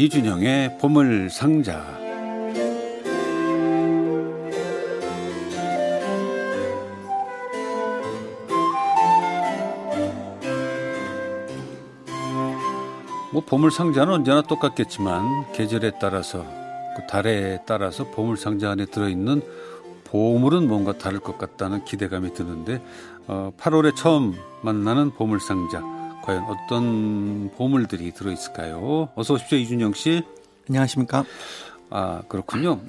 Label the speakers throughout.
Speaker 1: 이준영의 보물상자. 뭐 보물상자는 언제나 똑같겠지만 계절에 따라서 그 달에 따라서 보물상자 안에 들어있는 보물은 뭔가 다를 것 같다는 기대감이 드는데 어, 8월에 처음 만나는 보물상자 과연 어떤 보물들이 들어있을까요? 어서 오십시오 이준영 씨.
Speaker 2: 안녕하십니까?
Speaker 1: 아 그렇군요.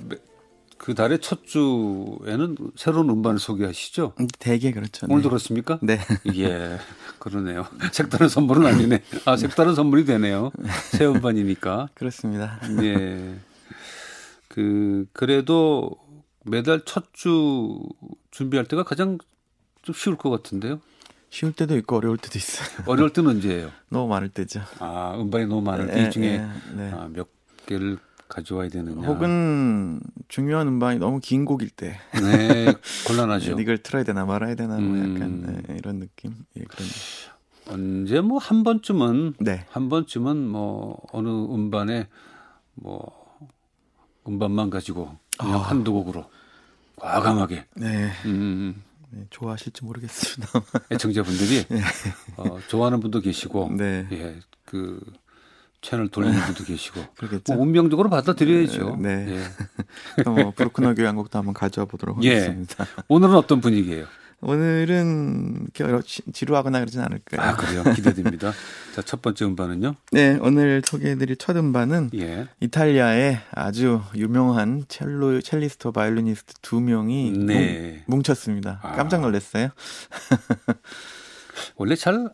Speaker 1: 그 달의 첫 주에는 새로운 음반을 소개하시죠?
Speaker 2: 대개 그렇죠.
Speaker 1: 오늘 네. 들었습니까?
Speaker 2: 네.
Speaker 1: 예, 그러네요. 색다른 선물은 아니네. 아, 색다른 선물이 되네요. 새 음반이니까.
Speaker 2: 그렇습니다.
Speaker 1: 예. 그, 그래도 매달 첫 주 준비할 때가 가장 좀 쉬울 것 같은데요?
Speaker 2: 쉬울 때도 있고 어려울 때도 있어요.
Speaker 1: 어려울 때는 언제예요?
Speaker 2: 너무 많을 때죠.
Speaker 1: 아, 음반이 너무 많을 때이 중에 네, 네. 아, 몇 개를 가져와야 되느냐.
Speaker 2: 혹은 중요한 음반이 너무 긴 곡일 때.
Speaker 1: 네, 곤란하죠.
Speaker 2: 네, 이걸 틀어야 되나 말아야 되나 뭐 약간 음. 네, 이런 느낌. 예, 그런.
Speaker 1: 언제 뭐 한 번쯤은
Speaker 2: 네.
Speaker 1: 한 번쯤은 뭐 어느 음반에 뭐 음반만 가지고 그냥 아. 한두 곡으로 과감하게.
Speaker 2: 네.
Speaker 1: 음.
Speaker 2: 네, 좋아하실지 모르겠습니다.
Speaker 1: 애청자분들이 네. 어, 좋아하는 분도 계시고,
Speaker 2: 네.
Speaker 1: 예, 그 채널 돌리는 분도 계시고,
Speaker 2: 그러겠죠.
Speaker 1: 뭐 운명적으로 받아들여야죠.
Speaker 2: 네. 예. 뭐 브루크너 교향곡 한 곡도 한번 가져와 보도록
Speaker 1: 예.
Speaker 2: 하겠습니다.
Speaker 1: 오늘은 어떤 분위기예요?
Speaker 2: 오늘은 지루하거나 그러진 않을 거예요.
Speaker 1: 아 그래요? 기대됩니다. 자 첫 번째 음반은요?
Speaker 2: 네, 오늘 소개해드릴 첫 음반은
Speaker 1: 예.
Speaker 2: 이탈리아의 아주 유명한 첼로 첼리스트 바이올리니스트 두 명이
Speaker 1: 네.
Speaker 2: 뭉쳤습니다 아. 깜짝 놀랐어요.
Speaker 1: 원래 잘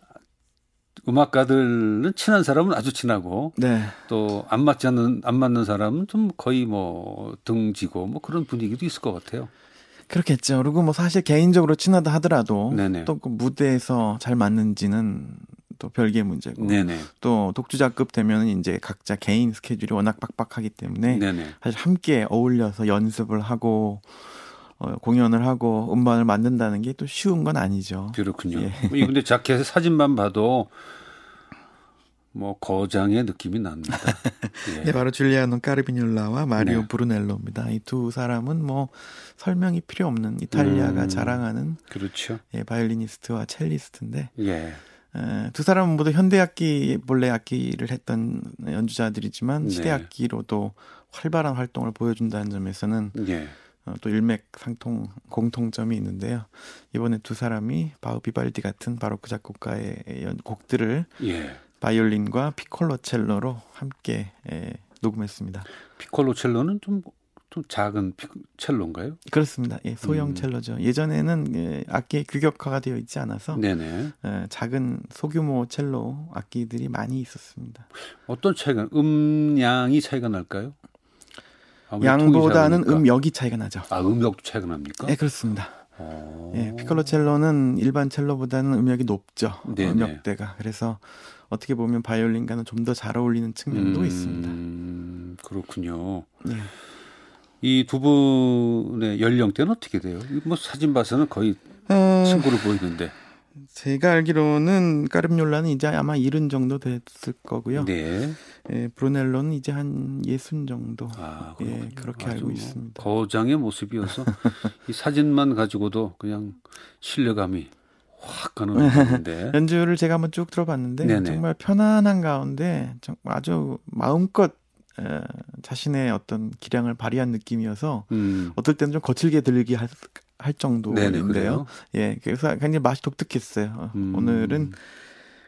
Speaker 1: 음악가들은 친한 사람은 아주 친하고
Speaker 2: 네.
Speaker 1: 또안 맞지 않는 안 맞는 사람은 좀 거의 뭐 등지고 뭐 그런 분위기도 있을 것 같아요.
Speaker 2: 그렇겠죠. 그리고 뭐 사실 개인적으로 친하다 하더라도
Speaker 1: 또
Speaker 2: 그 무대에서 잘 맞는지는 또 별개의 문제고
Speaker 1: 네네.
Speaker 2: 또 독주자급 되면 이제 각자 개인 스케줄이 워낙 빡빡하기 때문에
Speaker 1: 네네.
Speaker 2: 사실 함께 어울려서 연습을 하고 어, 공연을 하고 음반을 만든다는 게 또 쉬운 건 아니죠.
Speaker 1: 그렇군요. 예. 근데 자켓의 사진만 봐도 뭐 거장의 느낌이 납니다.
Speaker 2: 예. 네, 바로 줄리아노 까르비뉴라와 마리오 네. 브루넬로입니다. 이 두 사람은 뭐 설명이 필요 없는 이탈리아가 음, 자랑하는
Speaker 1: 그렇죠.
Speaker 2: 예, 바이올리니스트와 첼리스트인데
Speaker 1: 예.
Speaker 2: 에, 두 사람은 모두 현대 악기 본래 악기를 했던 연주자들이지만
Speaker 1: 네.
Speaker 2: 시대 악기로도 활발한 활동을 보여준다는 점에서는
Speaker 1: 예.
Speaker 2: 어, 또 일맥상통 공통점이 있는데요. 이번에 두 사람이 바우 비발디 같은 바로크 작곡가의 곡들을
Speaker 1: 예.
Speaker 2: 바이올린과 피콜로 첼로로 함께 예, 녹음했습니다.
Speaker 1: 피콜로 첼로는 좀, 좀 작은 피, 첼로인가요?
Speaker 2: 그렇습니다. 예, 소형 음. 첼로죠. 예전에는 예, 악기에 규격화가 되어 있지 않아서
Speaker 1: 네네.
Speaker 2: 예, 작은 소규모 첼로 악기들이 많이 있었습니다.
Speaker 1: 어떤 차이가 음량이 차이가 날까요?
Speaker 2: 양보다는 음역이 차이가 나죠.
Speaker 1: 아 음역도 차이가 납니까?
Speaker 2: 네 그렇습니다.
Speaker 1: 어...
Speaker 2: 예, 피콜로 첼로는 일반 첼로보다는 음역이 높죠.
Speaker 1: 네네.
Speaker 2: 음역대가 그래서 어떻게 보면 바이올린과는 좀 더 잘 어울리는 측면도
Speaker 1: 음,
Speaker 2: 있습니다.
Speaker 1: 그렇군요.
Speaker 2: 네.
Speaker 1: 이두 분의 연령대는 어떻게 돼요? 뭐 사진 봐서는 거의
Speaker 2: 어...
Speaker 1: 친구로 보이는데.
Speaker 2: 제가 알기로는 까르뇰라는 이제 아마 일흔 정도 됐을 거고요.
Speaker 1: 네.
Speaker 2: 예, 브루넬로는 이제 한 예순 정도.
Speaker 1: 아,
Speaker 2: 예, 그렇게 알고 뭐 있습니다.
Speaker 1: 거장의 모습이어서 이 사진만 가지고도 그냥 신뢰감이 확 가는 건데.
Speaker 2: 연주를 제가 한번 쭉 들어봤는데
Speaker 1: 네네.
Speaker 2: 정말 편안한 가운데 정말 아주 마음껏 에, 자신의 어떤 기량을 발휘한 느낌이어서
Speaker 1: 음.
Speaker 2: 어떨 때는 좀 거칠게 들리게 할, 할 정도인데요. 예, 그래서 굉장히 맛이 독특했어요.
Speaker 1: 음.
Speaker 2: 오늘은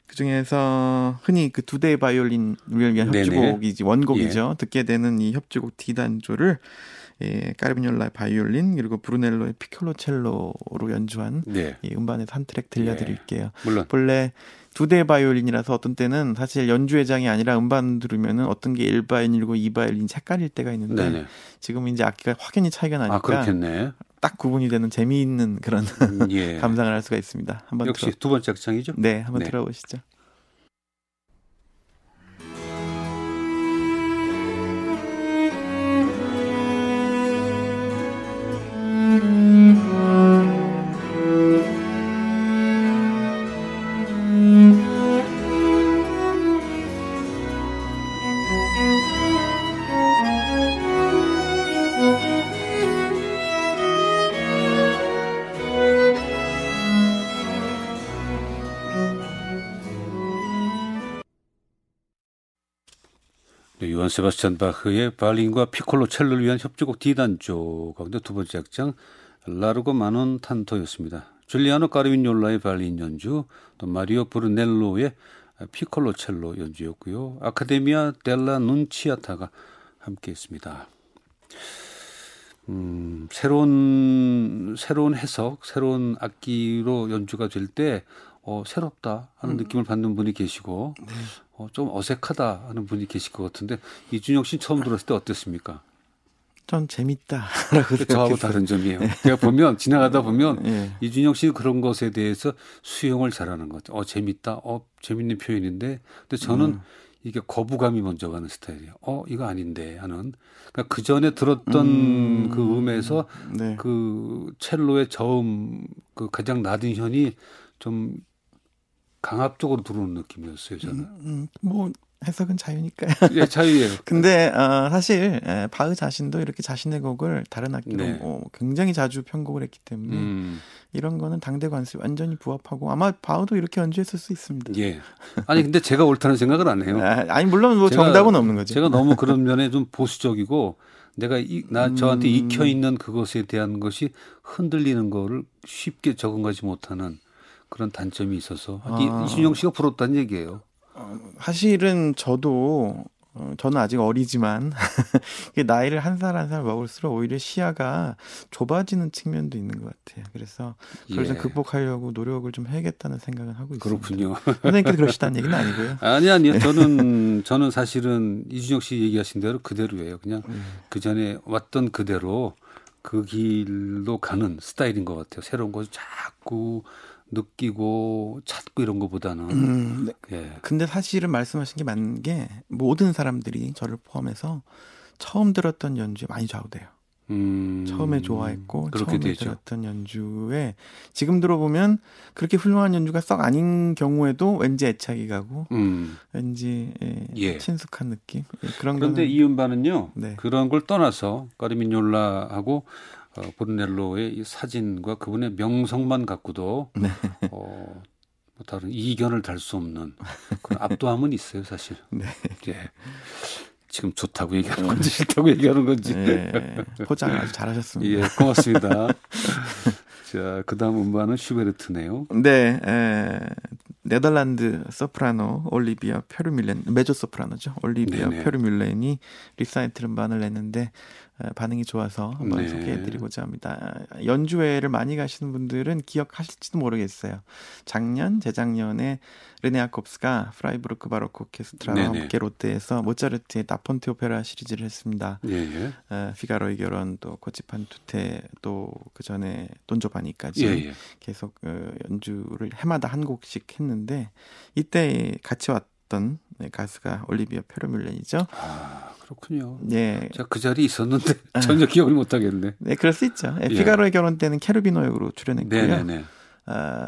Speaker 2: 그 중에서 흔히 그 두 대의 바이올린을 위한
Speaker 1: 네네.
Speaker 2: 협주곡이지 원곡이죠. 듣게 되는 이 협주곡 D 단조를 예, 까르미뇰라의 바이올린 그리고 브루넬로의 피콜로 첼로로 연주한
Speaker 1: 네.
Speaker 2: 이 음반에서 한 트랙 들려드릴게요.
Speaker 1: 물론.
Speaker 2: 본래 두 대 바이올린이라서 어떤 때는 사실 연주회장이 아니라 음반 들으면은 어떤 게 1바이올린이고 2바이올린 헷갈릴 때가 있는데
Speaker 1: 네네.
Speaker 2: 지금 이제 악기가 확연히 차이가 나니까
Speaker 1: 아 그렇겠네.
Speaker 2: 딱 구분이 되는 재미있는 그런
Speaker 1: 음, 예.
Speaker 2: 감상을 할 수가 있습니다. 한번
Speaker 1: 역시
Speaker 2: 들어...
Speaker 1: 두 번째 악장이죠?
Speaker 2: 네, 한번
Speaker 1: 네.
Speaker 2: 들어보시죠.
Speaker 1: 요한 세바스찬 바흐의 바린과 피콜로 첼로를 위한 협주곡 D단조 가운데 두 번째 악장 라르고 마논 탄토였습니다. 줄리아노 까르빈올라의 발린 연주, 또 마리오 브루넬로의 피콜로 첼로 연주였고요. 아카데미아 델라 눈치아타가 함께했습니다. 음, 새로운 새로운 해석, 새로운 악기로 연주가 될 때 어, 새롭다 하는 음. 느낌을 받는 분이 계시고 네. 어, 좀 어색하다 하는 분이 계실 것 같은데 이준영 씨 처음 들었을 때 어땠습니까?
Speaker 2: 전 재밌다라고
Speaker 1: 저하고 다른 점이에요. 네. 제가 보면 지나가다 보면 네. 이준영 씨 그런 것에 대해서 수용을 잘하는 것 같아요. 어 재밌다, 어 재밌는 표현인데, 근데 저는 음. 이게 거부감이 먼저 가는 스타일이에요. 어 이거 아닌데 하는. 그러니까 그 전에 들었던 음. 그 음에서 네. 그 첼로의 저음 그 가장 낮은 현이 좀 강압적으로 들어오는 느낌이었어요. 저는. 음,
Speaker 2: 음, 뭐 해석은 자유니까요.
Speaker 1: 예, 자유예요.
Speaker 2: 근데 어, 사실 에, 바흐 자신도 이렇게 자신의 곡을 다른 악기로 네. 어, 굉장히 자주 편곡을 했기 때문에 음. 이런 거는 당대 관습 완전히 부합하고 아마 바흐도 이렇게 연주했을 수 있습니다.
Speaker 1: 예. 아니 근데 제가 옳다는 생각을 안 해요.
Speaker 2: 아, 니 물론 뭐 제가, 정답은 없는 거죠.
Speaker 1: 제가 너무 그런 면에 좀 보수적이고 내가 이, 나 음. 저한테 익혀 있는 그것에 대한 것이 흔들리는 거를 쉽게 적응하지 못하는 그런 단점이 있어서 아. 이준영 씨가 부럽다는 얘기예요.
Speaker 2: 어, 사실은 저도 어, 저는 아직 어리지만 나이를 한살 한 살 먹을수록 오히려 시야가 좁아지는 측면도 있는 것 같아요. 그래서 그걸 예. 좀 극복하려고 노력을 좀 해야겠다는 생각은 하고 있습니다.
Speaker 1: 그렇군요.
Speaker 2: 선생님께서 그러시다는 얘기는 아니고요.
Speaker 1: 아니 아니요. 네. 저는 저는 사실은 이준혁 씨 얘기하신 대로 그대로예요. 그냥 음. 그 전에 왔던 그대로 그 길로 가는 스타일인 것 같아요. 새로운 것을 자꾸 느끼고 찾고 이런 것보다는. 음, 네.
Speaker 2: 예. 근데 사실은 말씀하신 게 맞는 게 모든 사람들이 저를 포함해서 처음 들었던 연주에 많이 좌우돼요. 음, 처음에 좋아했고 처음에 되죠. 들었던 연주에 지금 들어보면 그렇게 훌륭한 연주가 썩 아닌 경우에도 왠지 애착이 가고 음. 왠지 예, 예. 친숙한 느낌 예,
Speaker 1: 그런 그런데 이 음반은요 네. 그런 걸 떠나서 까르미뇰라하고 어, 보르넬로의 이 사진과 그분의 명성만 갖고도 네. 어, 뭐 다른 이견을 달 수 없는 그런 압도함은 있어요, 사실. 네. 예. 지금 좋다고 얘기하는 건지 싫다고 얘기하는 건지. 네.
Speaker 2: 포장 아주 잘하셨습니다.
Speaker 1: 예, 고맙습니다. 자, 그 다음 음반은 슈베르트네요.
Speaker 2: 네, 에, 네덜란드 소프라노 올리비아 페르뮬렌, 메조 소프라노죠. 올리비아 네네. 페르뮬렌이 리사이틀 음반을 냈는데 반응이 좋아서 한번 네. 소개해드리고자 합니다. 연주회를 많이 가시는 분들은 기억하실지도 모르겠어요. 작년, 재작년에 르네 야콥스가 프라이부르크 바로크 오케스트라와 함께 롯데에서 모차르트의 다 폰테 오페라 시리즈를 했습니다. 예, 어, 피가로의 결혼, 또 코지 판 투테, 또 그 전에 돈 조바니까지 예, 예. 계속 어, 연주를 해마다 한 곡씩 했는데 이때 같이 왔던 네, 가수가 올리비아 페르뮬렌이죠.
Speaker 1: 아. 그렇군요. 네. 제가 그 자리에 있었는데 전혀 기억을 못 하겠네.
Speaker 2: 네, 그럴 수 있죠. 예, 피가로의 결혼 때는 케루비노 역으로 출연했고요. 네네네. 아,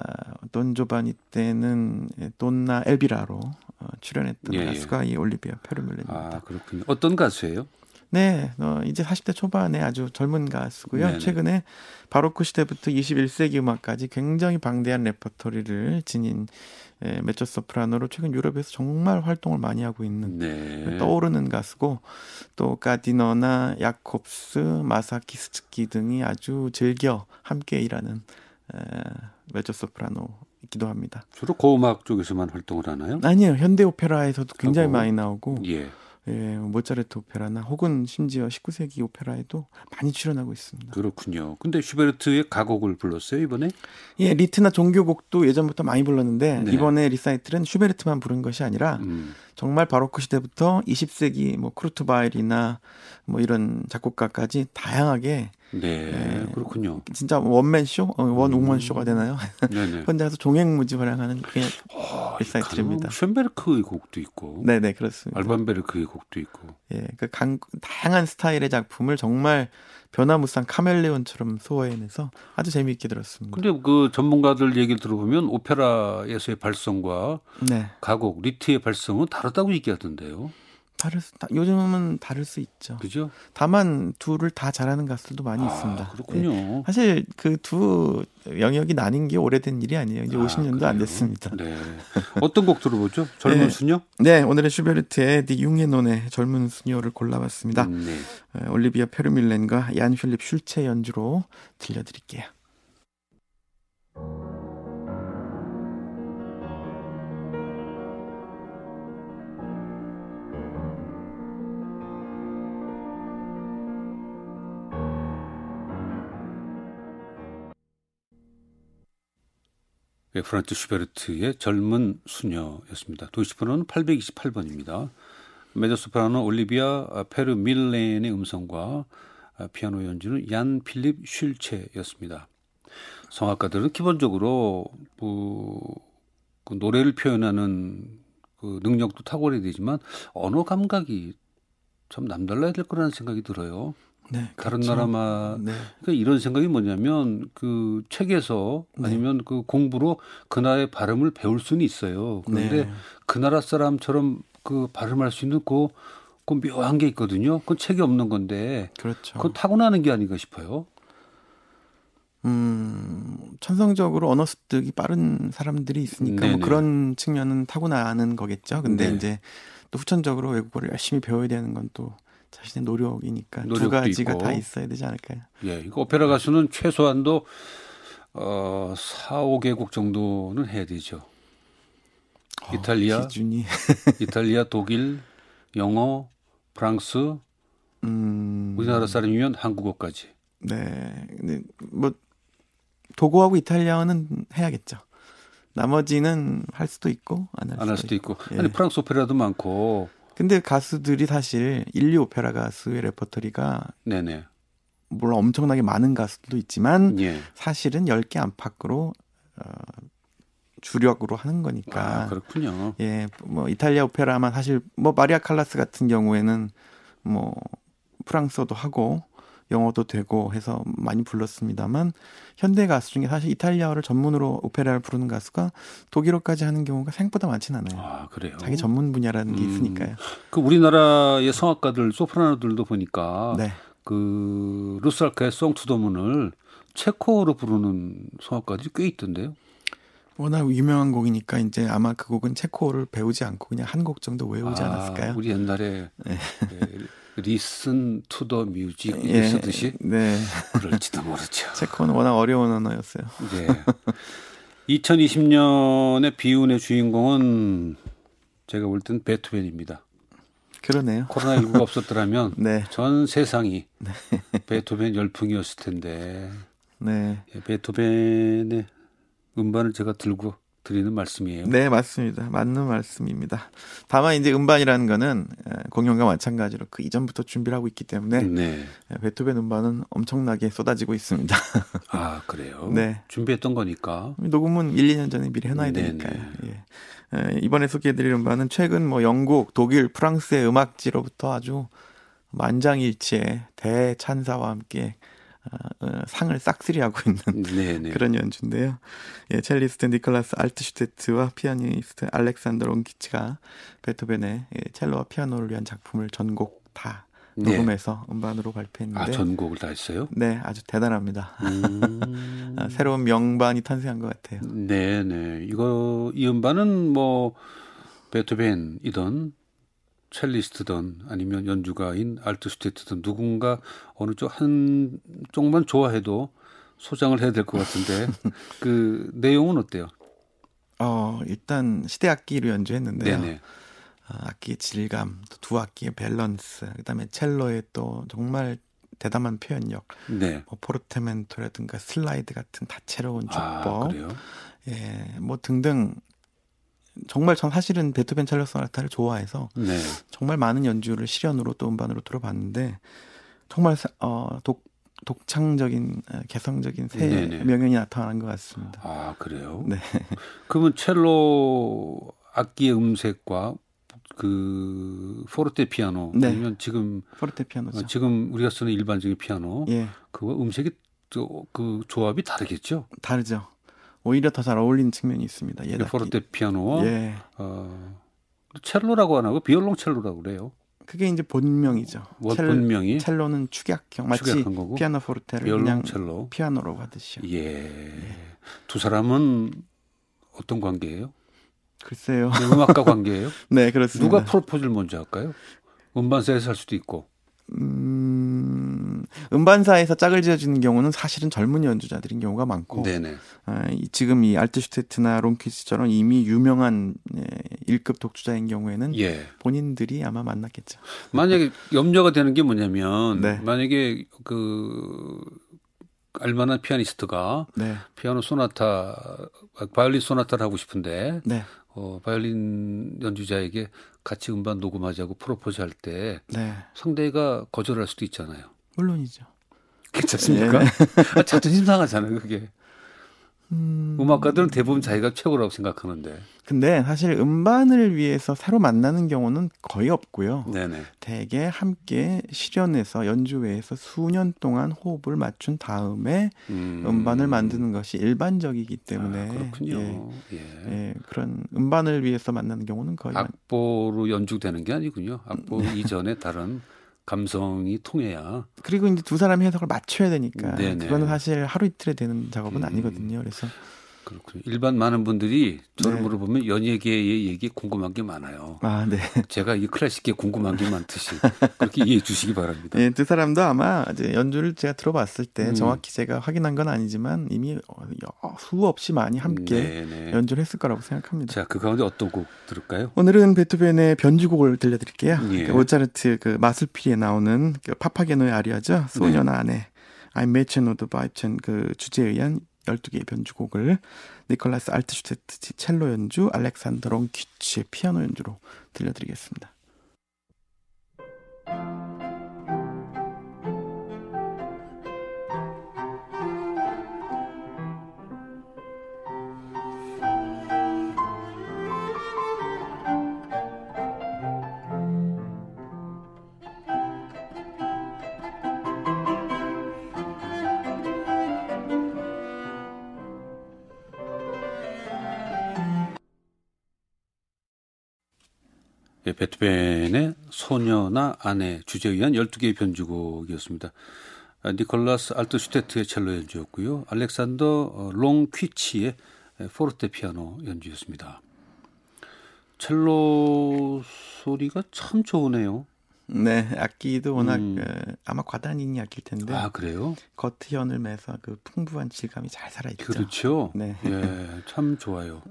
Speaker 2: 돈 조바니 때는 돈나 엘비라로 어, 출연했던 예, 가수가 예. 이 올리비아 페르뮬렌입니다.
Speaker 1: 아, 그렇군요. 어떤 가수예요?
Speaker 2: 네, 어, 이제 40대 초반에 아주 젊은 가수고요. 네네. 최근에 바로크 시대부터 21세기 음악까지 굉장히 방대한 레퍼토리를 지닌 예, 메조 소프라노로 최근 유럽에서 정말 활동을 많이 하고 있는 네. 떠오르는 가수고 또 가디너나 야콥스, 마사키스키 등이 아주 즐겨 함께 일하는 에, 메조 소프라노이기도 합니다.
Speaker 1: 주로 고음악 쪽에서만 활동을 하나요?
Speaker 2: 아니요, 현대 오페라에서도 굉장히 고 많이 나오고 예. 예, 모차르트 오페라나 혹은 심지어 19세기 오페라에도 많이 출연하고 있습니다.
Speaker 1: 그렇군요. 근데 슈베르트의 가곡을 불렀어요, 이번에?
Speaker 2: 예, 리트나 종교곡도 예전부터 많이 불렀는데 네. 이번에 리사이틀은 슈베르트만 부른 것이 아니라 음. 정말 바로크 시대부터 20세기 뭐 쿠르트 바일이나 뭐 이런 작곡가까지 다양하게
Speaker 1: 네, 네, 그렇군요.
Speaker 2: 진짜 원맨 쇼, 어, one woman 음. 쇼가 되나요? 혼자서 종횡무진을 하는 그냥 어, 리사이틀입니다.
Speaker 1: 쇤베르크의 곡도 있고,
Speaker 2: 네 네 그렇습니다.
Speaker 1: 알반 베르크의 곡도 있고,
Speaker 2: 예, 그 강, 다양한 스타일의 작품을 정말 변화무쌍 카멜레온처럼 소화해내서 아주 재미있게 들었습니다.
Speaker 1: 근데 그 전문가들 얘기를 들어보면 오페라에서의 발성과 네. 가곡, 리트의 발성은 다르다고 얘기하던데요.
Speaker 2: 다를 수, 요즘은 다를 수 있죠.
Speaker 1: 그죠?
Speaker 2: 다만 둘을 다 잘하는 가수들도 많이 아, 있습니다.
Speaker 1: 그렇군요. 네.
Speaker 2: 사실 그 두 영역이 나뉜 게 오래된 일이 아니에요. 이제 아, 50년도 그래요? 안 됐습니다.
Speaker 1: 네. 어떤 곡 들어보죠? 젊은 네. 수녀?
Speaker 2: 네, 오늘은 슈베르트의 디 융의논의 젊은 수녀를 골라봤습니다. 음, 네. 어, 올리비아 페르밀렌과 얀 필립 슐체 연주로 들려드릴게요.
Speaker 1: 예, 프란츠 슈베르트의 젊은 수녀였습니다. 도시번호는 828번입니다. 메조소프라노 올리비아 페르 밀렌의 음성과 피아노 연주는 얀 필립 슐체였습니다. 성악가들은 기본적으로 그, 그 노래를 표현하는 그 능력도 탁월해야 되지만 언어 감각이 참 남달라야 될 거라는 생각이 들어요. 네, 다른 그렇죠. 나라만 네. 그러니까 이런 생각이 뭐냐면 그 책에서 네. 아니면 그 공부로 그 나라의 발음을 배울 수는 있어요. 그런데 네. 그 나라 사람처럼 그 발음할 수 있는 그, 그 묘한 게 있거든요. 그건 책이 없는 건데.
Speaker 2: 그렇죠.
Speaker 1: 그건 타고나는 게 아닌가 싶어요.
Speaker 2: 음, 천성적으로 언어 습득이 빠른 사람들이 있으니까 뭐 그런 측면은 타고나는 거겠죠. 근데 네. 이제 또 후천적으로 외국어를 열심히 배워야 되는 건 또 자신의 노력이니까 두 가지가 있고. 다 있어야 되지 않을까요?
Speaker 1: 예, 이거 오페라 가수는 최소한도 어 4, 5개국 정도는 해야 되죠. 어, 이탈리아, 기준이. 이탈리아, 독일, 영어, 프랑스, 음... 우리나라 사람이면 한국어까지.
Speaker 2: 네, 근데 뭐 도고하고 이탈리아어는 해야겠죠. 나머지는 할 수도 있고 안 할 수도,
Speaker 1: 수도, 있고. 있고. 예. 아니 프랑스 오페라도 많고
Speaker 2: 근데 가수들이 사실 인류 오페라 가수의 레퍼토리가 네네. 물론 엄청나게 많은 가수들도 있지만 예. 사실은 10개 안팎으로 어, 주력으로 하는 거니까.
Speaker 1: 아, 그렇군요.
Speaker 2: 예, 뭐 이탈리아 오페라만 사실 뭐 마리아 칼라스 같은 경우에는 뭐 프랑스어도 하고 영어도 되고 해서 많이 불렀습니다만 현대 가수 중에 사실 이탈리아어를 전문으로 오페라를 부르는 가수가 독일어까지 하는 경우가 생각보다 많지는 않아요.
Speaker 1: 아, 그래요?
Speaker 2: 자기 전문 분야라는 게 음, 있으니까요.
Speaker 1: 그 우리나라의 성악가들 소프라노들도 보니까 네. 그 루스알카의 송투더문을 체코어로 부르는 성악가들이 꽤 있던데요.
Speaker 2: 워낙 유명한 곡이니까 이제 아마 그 곡은 체코어를 배우지 않고 그냥 한 곡 정도 외우지 아, 않았을까요?
Speaker 1: 우리 옛날에 네. 네, listen to the music 예, 쓰듯이 네. 그럴지도 모르죠.
Speaker 2: 체코는 워낙 어려운 언어였어요.
Speaker 1: 네. 2020년의 비운의 주인공은 제가 볼 땐 베토벤입니다.
Speaker 2: 그러네요.
Speaker 1: 코로나19가 없었더라면 네. 전 세상이 네. 베토벤 열풍이었을 텐데 네. 예, 베토벤의 음반을 제가 들고 드리는 말씀이에요.
Speaker 2: 네, 맞습니다. 맞는 말씀입니다. 다만 이제 음반이라는 거는 공연과 마찬가지로 그 이전부터 준비를 하고 있기 때문에 네. 베토벤 음반은 엄청나게 쏟아지고 있습니다.
Speaker 1: 아, 그래요? 네. 준비했던 거니까.
Speaker 2: 녹음은 1, 2년 전에 미리 해놔야 네네. 되니까요. 예. 이번에 소개해드릴 음반은 최근 뭐 영국, 독일, 프랑스의 음악지로부터 아주 만장일치의 대찬사와 함께 어, 상을 싹쓸이하고 있는 네네. 그런 연주인데요. 예, 첼리스트 니콜라스 알트슈테트와 피아니스트 알렉산더 롱키츠가 베토벤의 예, 첼로와 피아노를 위한 작품을 전곡 다 네. 녹음해서 음반으로 발표했는데 아,
Speaker 1: 전곡을 다 했어요?
Speaker 2: 네, 아주 대단합니다. 음... 아, 새로운 명반이 탄생한 것 같아요.
Speaker 1: 네, 네. 이거 이 음반은 뭐 베토벤이던 첼리스트든 아니면 연주가인 알트슈테트든 누군가 어느 쪽 한 쪽만 좋아해도 소장을 해야 될 것 같은데 그 내용은 어때요?
Speaker 2: 어 일단 시대 악기로 연주했는데요. 네네. 어, 악기의 질감, 두 악기의 밸런스, 그다음에 첼로의 또 정말 대담한 표현력, 네. 뭐 포르테멘토라든가 슬라이드 같은 다채로운 아, 주법, 아, 예, 뭐 등등 정말 전 사실은 베토벤 첼로 소나타를 좋아해서 네. 정말 많은 연주를 실연으로 또 음반으로 들어봤는데 정말 어, 독 독창적인 어, 개성적인 새 네네. 명연이 나타난 것 같습니다.
Speaker 1: 아 그래요? 네. 그러면 첼로 악기의 음색과 그 포르테 피아노 네. 아니면 지금
Speaker 2: 포르테 피아노죠. 어,
Speaker 1: 지금 우리가 쓰는 일반적인 피아노 예. 그거 음색이 그 조합이 다르겠죠?
Speaker 2: 다르죠. 오히려 더 잘 어울리는 측면이 있습니다.
Speaker 1: 예, 포르테 피아노, 예. 어, 첼로라고 안 하고 비올롱 첼로라고 그래요.
Speaker 2: 그게 이제 본명이죠.
Speaker 1: 뭐 본명이
Speaker 2: 첼로는 축약형 마치 축약한 거고? 피아노 포르테를 그냥 첼로. 피아노로 하듯이요.
Speaker 1: 예. 예. 두 사람은 어떤 관계예요?
Speaker 2: 글쎄요.
Speaker 1: 네, 음악가 관계예요?
Speaker 2: 네, 그렇습니다.
Speaker 1: 누가 프로포즈를 먼저 할까요? 음반사에서 할 수도 있고.
Speaker 2: 음, 음반사에서 짝을 지어주는 경우는 사실은 젊은 연주자들인 경우가 많고, 네네. 아, 지금 이 알트슈테트나 론키스처럼 이미 유명한 예, 1급 독주자인 경우에는 예. 본인들이 아마 만났겠죠.
Speaker 1: 만약에 염려가 되는 게 뭐냐면, 네. 만약에 그 알만한 피아니스트가 네. 피아노 소나타, 바이올린 소나타를 하고 싶은데, 네. 어, 바이올린 연주자에게 같이 음반 녹음하자고 프로포즈 할때 네. 상대가 거절할 수도 있잖아요.
Speaker 2: 물론이죠.
Speaker 1: 괜찮습니까? 예. 아, 자존심 상하잖아요, 그게. 음... 음악가들은 대부분 자기가 최고라고 생각하는데.
Speaker 2: 근데 사실 음반을 위해서 새로 만나는 경우는 거의 없고요. 네네. 대개 함께 실연해서 연주회에서 수년 동안 호흡을 맞춘 다음에 음... 반을 만드는 것이 일반적이기 때문에 아,
Speaker 1: 그렇군요.
Speaker 2: 예, 예. 예, 그런 음반을 위해서 만나는 경우는 거의
Speaker 1: 악보로 연주되는 게 아니군요. 악보 네. 이전에 다른 감성이 통해야.
Speaker 2: 그리고 이제 두 사람이 해석을 맞춰야 되니까 네네. 그거는 사실 하루 이틀에 되는 작업은 음. 아니거든요. 그래서
Speaker 1: 그렇군요. 일반 많은 분들이 저를 네. 물어보면 연예계의 얘기 궁금한 게 많아요.
Speaker 2: 아, 네.
Speaker 1: 제가 이 클래식계 궁금한 게 많듯이 그렇게 이해해 주시기 바랍니다.
Speaker 2: 네, 두 사람도 아마 이제 연주를 제가 들어봤을 때 음. 정확히 제가 확인한 건 아니지만 이미 어, 수없이 많이 함께 네네. 네. 연주를 했을 거라고 생각합니다.
Speaker 1: 자, 그 가운데 어떤 곡 들을까요?
Speaker 2: 오늘은 베토벤의 변주곡을 들려드릴게요. 예. 그 모차르트 그 마술피리에 나오는 그 파파게노의 아리아죠. 소녀나 아내. I'm Match Not by 그 주제에 의한 12개의 변주곡을 니콜라스 알트슈테트 첼로 연주, 알렉산더 롱퀴치의 피아노 연주로 들려드리겠습니다.
Speaker 1: 베토벤의 소녀나 아내 주제에 의한 12개의 변주곡이었습니다. 아, 니콜라스 알트슈테트의 첼로 연주였고요. 알렉산더 어, 롱퀴치의 포르테 피아노 연주였습니다. 첼로 소리가 참 좋으네요.
Speaker 2: 네, 악기도 워낙 음. 그, 아마 과단인이 악기일 텐데.
Speaker 1: 아 그래요?
Speaker 2: 겉현을 매서 그 풍부한 질감이 잘 살아 있죠.
Speaker 1: 그렇죠. 네, 예, 참 좋아요.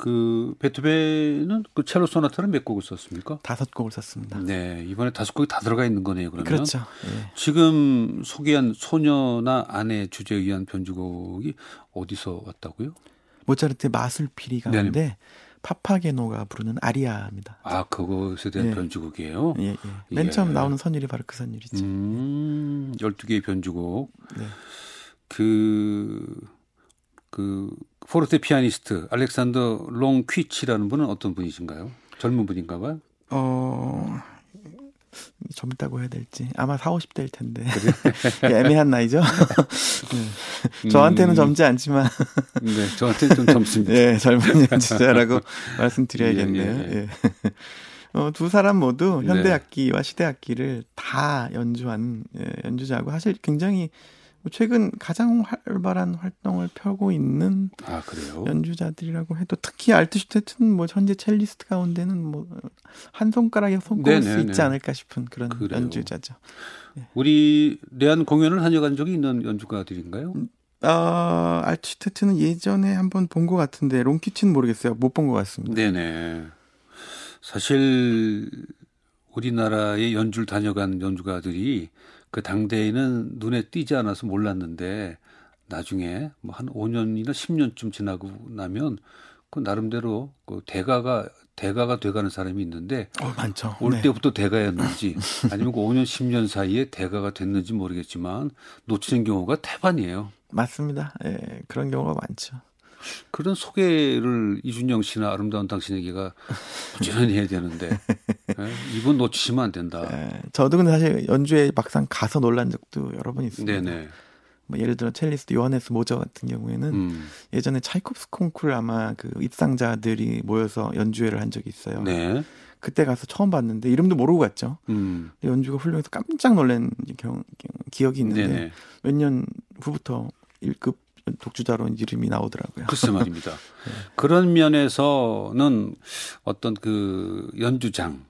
Speaker 1: 그 베토벤은 그 첼로 소나타를 몇 곡을 썼습니까?
Speaker 2: 다섯 곡을 썼습니다.
Speaker 1: 네, 이번에 다섯 곡이 다 들어가 있는 거네요. 그러면
Speaker 2: 그렇죠. 예.
Speaker 1: 지금 소개한 소녀나 아내 주제에 의한 변주곡이 어디서 왔다고요?
Speaker 2: 모차르트의 마술피리 가운데 네. 파파게노가 부르는 아리아입니다.
Speaker 1: 아, 그것에 대한 예. 변주곡이에요?
Speaker 2: 예, 예. 맨 예. 처음 나오는 선율이 바로 그 선율이죠.
Speaker 1: 음, 12개의 변주곡. 네. 그, 그, 포르테 피아니스트 알렉산더 롱퀴치라는 분은 어떤 분이신가요? 젊은 분인가 봐요?
Speaker 2: 어, 젊다고 해야 될지 아마 4, 50대일 텐데? 애매한 나이죠. 네. 저한테는 음, 젊지 않지만
Speaker 1: 네, 저한테는 좀 젊습니다.
Speaker 2: 네, 젊은 연주자라고 말씀드려야겠네요. 예, 예, 예. 어, 두 사람 모두 현대 악기와 시대 악기를 다 연주한 예, 연주자고 사실 굉장히 뭐 최근 가장 활발한 활동을 펴고 있는
Speaker 1: 아,
Speaker 2: 연주자들이라고 해도 특히 알트슈테트는 뭐 현재 첼리스트 가운데는 뭐 한 손가락에 손꼽을 수 있지 않을까 싶은 그런 그래요. 연주자죠.
Speaker 1: 네. 우리 내한 공연을 다녀간 적이 있는 연주가들인가요? 음,
Speaker 2: 어, 알트슈테트는 예전에 한번 본 것 같은데 롱키치는 모르겠어요. 못 본 것 같습니다.
Speaker 1: 네네. 사실 우리나라의 연주를 다녀간 연주가들이 그 당대에는 눈에 띄지 않아서 몰랐는데 나중에 뭐 한 5년이나 10년쯤 지나고 나면 그 나름대로 그 대가가 대가가 돼가는 사람이 있는데
Speaker 2: 어, 많죠.
Speaker 1: 올 네. 때부터 대가였는지 아니면 그 5년 10년 사이에 대가가 됐는지 모르겠지만 놓치는 경우가 태반이에요.
Speaker 2: 맞습니다. 예, 그런 경우가 많죠.
Speaker 1: 그런 소개를 이준영 씨나 아름다운 당신에게가 부지런히 해야 되는데 네? 이분 놓치시면 안 된다. 네,
Speaker 2: 저도 근데 사실 연주에 막상 가서 놀란 적도 여러 번 있습니다. 네네. 뭐 예를 들어 첼리스트 요하네스 모저 같은 경우에는 음. 예전에 차이콥스 콩쿨 아마 그 입상자들이 모여서 연주회를 한 적이 있어요. 네. 그때 가서 처음 봤는데 이름도 모르고 갔죠. 음. 연주가 훌륭해서 깜짝 놀란 경, 기억이 있는데 몇 년 후부터 1급 독주자로 이름이 나오더라고요.
Speaker 1: 글쎄 말입니다. 네. 그런 면에서는 어떤 그 연주장,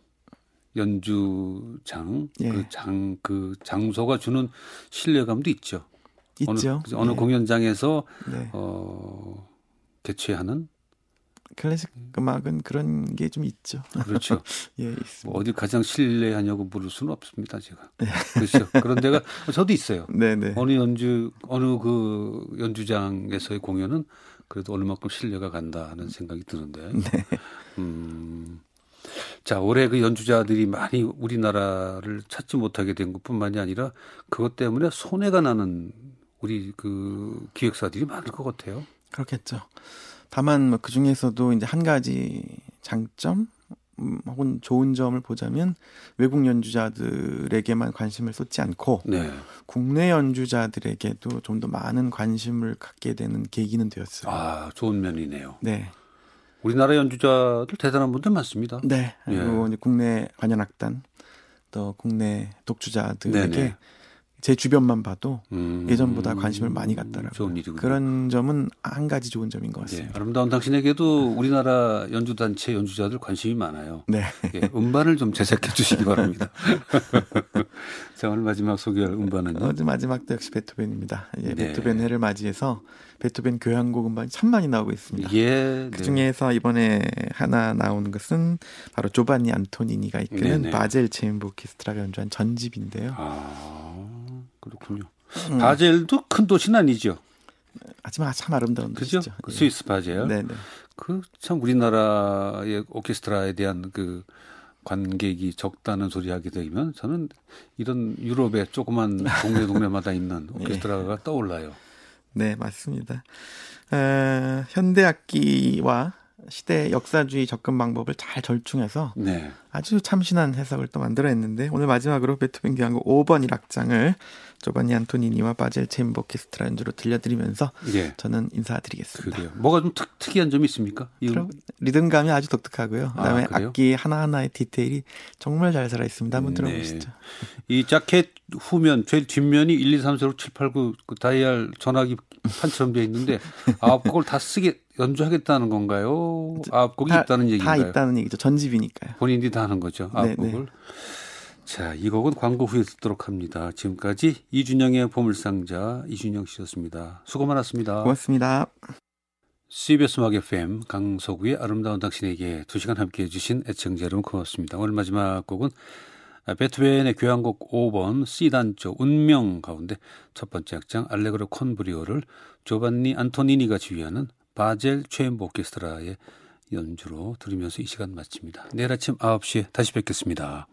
Speaker 1: 연주장, 예. 그 장, 그 장소가 주는 신뢰감도 있죠.
Speaker 2: 있죠.
Speaker 1: 어느, 어느 예. 공연장에서 네. 어, 개최하는
Speaker 2: 클래식 음악은 그런 게 좀 있죠.
Speaker 1: 그렇죠. 예, 뭐 어디 가장 신뢰하냐고 물을 수는 없습니다, 제가. 예. 그렇죠. 그런 데가 저도 있어요. 네네. 네. 어느 연주 어느 그 연주장에서의 공연은 그래도 어느 만큼 신뢰가 간다 하는 생각이 드는데. 네. 음. 자, 올해 그 연주자들이 많이 우리나라를 찾지 못하게 된 것뿐만이 아니라 그것 때문에 손해가 나는 우리 그 기획사들이 많을 것 같아요.
Speaker 2: 그렇겠죠. 다만 뭐그 중에서도 이제 한 가지 장점 음, 혹은 좋은 점을 보자면 외국 연주자들에게만 관심을 쏟지 않고 네. 국내 연주자들에게도 좀 더 많은 관심을 갖게 되는 계기는 되었어요.
Speaker 1: 아, 좋은 면이네요. 네. 우리나라 연주자들 대단한 분들 많습니다.
Speaker 2: 네. 그리고 예. 국내 관현악단 또 국내 독주자들에게 네네. 제 주변만 봐도 음, 예전보다 관심을 많이 갖더라고요. 그런 점은 한 가지 좋은 점인 것 같습니다.
Speaker 1: 예, 아름다운 당신에게도 우리나라 연주 단체 연주자들 관심이 많아요. 네. 예, 음반을 좀 제작해 주시기 바랍니다. 자, 오늘 마지막 소개할 음반은요?
Speaker 2: 어제 마지막도 역시 베토벤입니다. 예, 네. 베토벤 해를 맞이해서 베토벤 교향곡 음반이 참 많이 나오고 있습니다. 예, 그 중에서 이번에 하나 나오는 것은 바로 조반니 안토니니가 이끄는 네네. 바젤 체인부 오케스트라가 연주한 전집인데요. 아.
Speaker 1: 그렇군요. 음. 바젤도 큰 도시는 아니죠.
Speaker 2: 하지만 참 아름다운 그죠? 도시죠.
Speaker 1: 그 스위스 바젤. 네 네. 그 참 우리나라의 오케스트라에 대한 그 관객이 적다는 소리 하게 되면 저는 이런 유럽의 조그만 동네 동네마다 있는 예. 오케스트라가 네. 떠올라요.
Speaker 2: 네, 맞습니다. 어, 현대 악기와 시대 역사주의 접근 방법을 잘 절충해서 네. 아주 참신한 해석을 또 만들어냈는데 오늘 마지막으로 베토벤 교향곡 5번 1악장을 조바니 안토니니와 바젤 오케스트라 연주로 들려드리면서 예. 저는 인사드리겠습니다.
Speaker 1: 그래요. 뭐가 좀 특, 특이한 점이 있습니까?
Speaker 2: 리듬감이 아주 독특하고요. 그다음에 아, 악기 하나하나의 디테일이 정말 잘 살아 있습니다. 한번 네. 들어보시죠.
Speaker 1: 이 자켓 후면 제일 뒷면이 1, 2, 3, 4, 5, 7, 8, 9 그 다이얼 전화기 판처럼 되어 있는데 아홉 곡을 다 쓰게 연주하겠다는 건가요? 아홉 곡이 다, 있다는 얘기인가요?
Speaker 2: 다 있다는 얘기죠. 전집이니까요.
Speaker 1: 본인들이 다 하는 거죠. 아홉 네, 네. 곡을. 자, 이 곡은 광고 후에 듣도록 합니다. 지금까지 이준영의 보물상자 이준영 씨였습니다. 수고 많았습니다.
Speaker 2: 고맙습니다.
Speaker 1: CBS 음악 FM 강서구의 아름다운 당신에게 두 시간 함께 해 주신 애청자 여러분 고맙습니다. 오늘 마지막 곡은 베토벤의 교향곡 5번 C단조 운명 가운데 첫 번째 악장 알레그로 콘브리오를 조반니 안토니니가 지휘하는 바젤 최엠보 오케스트라의 연주로 들으면서 이 시간 마칩니다. 내일 아침 9시에 다시 뵙겠습니다.